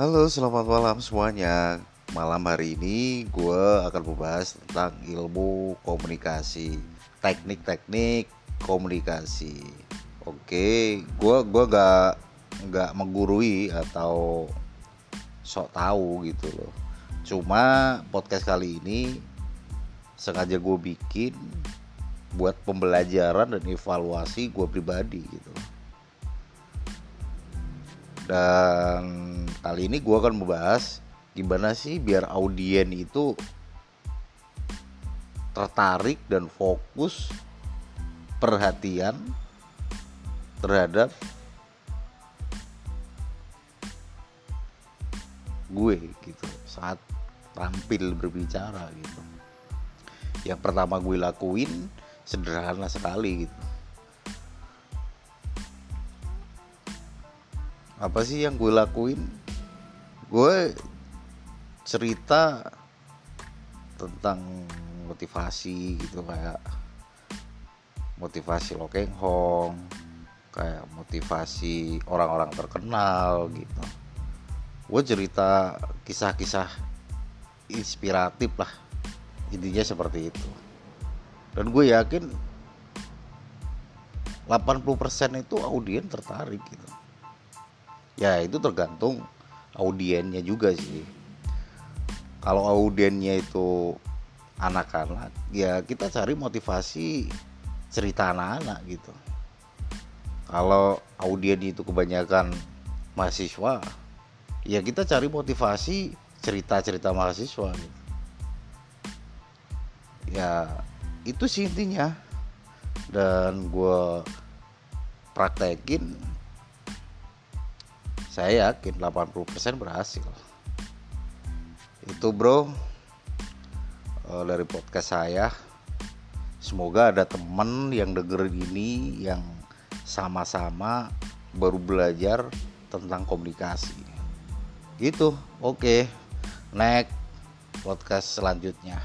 Halo, selamat malam semuanya. Malam hari ini gue akan membahas tentang ilmu komunikasi, teknik-teknik komunikasi. Oke, gue gua gak nggak menggurui atau sok tahu gitu loh. Cuma podcast kali ini sengaja gue bikin buat pembelajaran dan evaluasi gue pribadi gitu. Dan kali ini gue akan membahas gimana sih biar audien itu tertarik dan fokus perhatian terhadap gue gitu saat tampil berbicara gitu. Yang pertama gue lakuin sederhana sekali gitu. Apa sih yang gue lakuin gue cerita tentang motivasi gitu kayak motivasi Lokeng Hong kayak motivasi orang-orang terkenal gitu. Gue cerita kisah-kisah inspiratif lah intinya seperti itu. Dan gue yakin 80% itu audien tertarik gitu. Ya itu tergantung audiennya juga sih. Kalau audiennya itu anak-anak ya kita cari motivasi cerita anak-anak gitu. Kalau audien itu kebanyakan mahasiswa ya kita cari motivasi cerita-cerita mahasiswa gitu. ya itu sih intinya. Dan gue praktekin saya yakin 80% berhasil. Itu bro. Uh, dari podcast saya. Semoga ada temen yang denger ini yang sama-sama baru belajar tentang komunikasi. Gitu. Oke. Okay. next podcast selanjutnya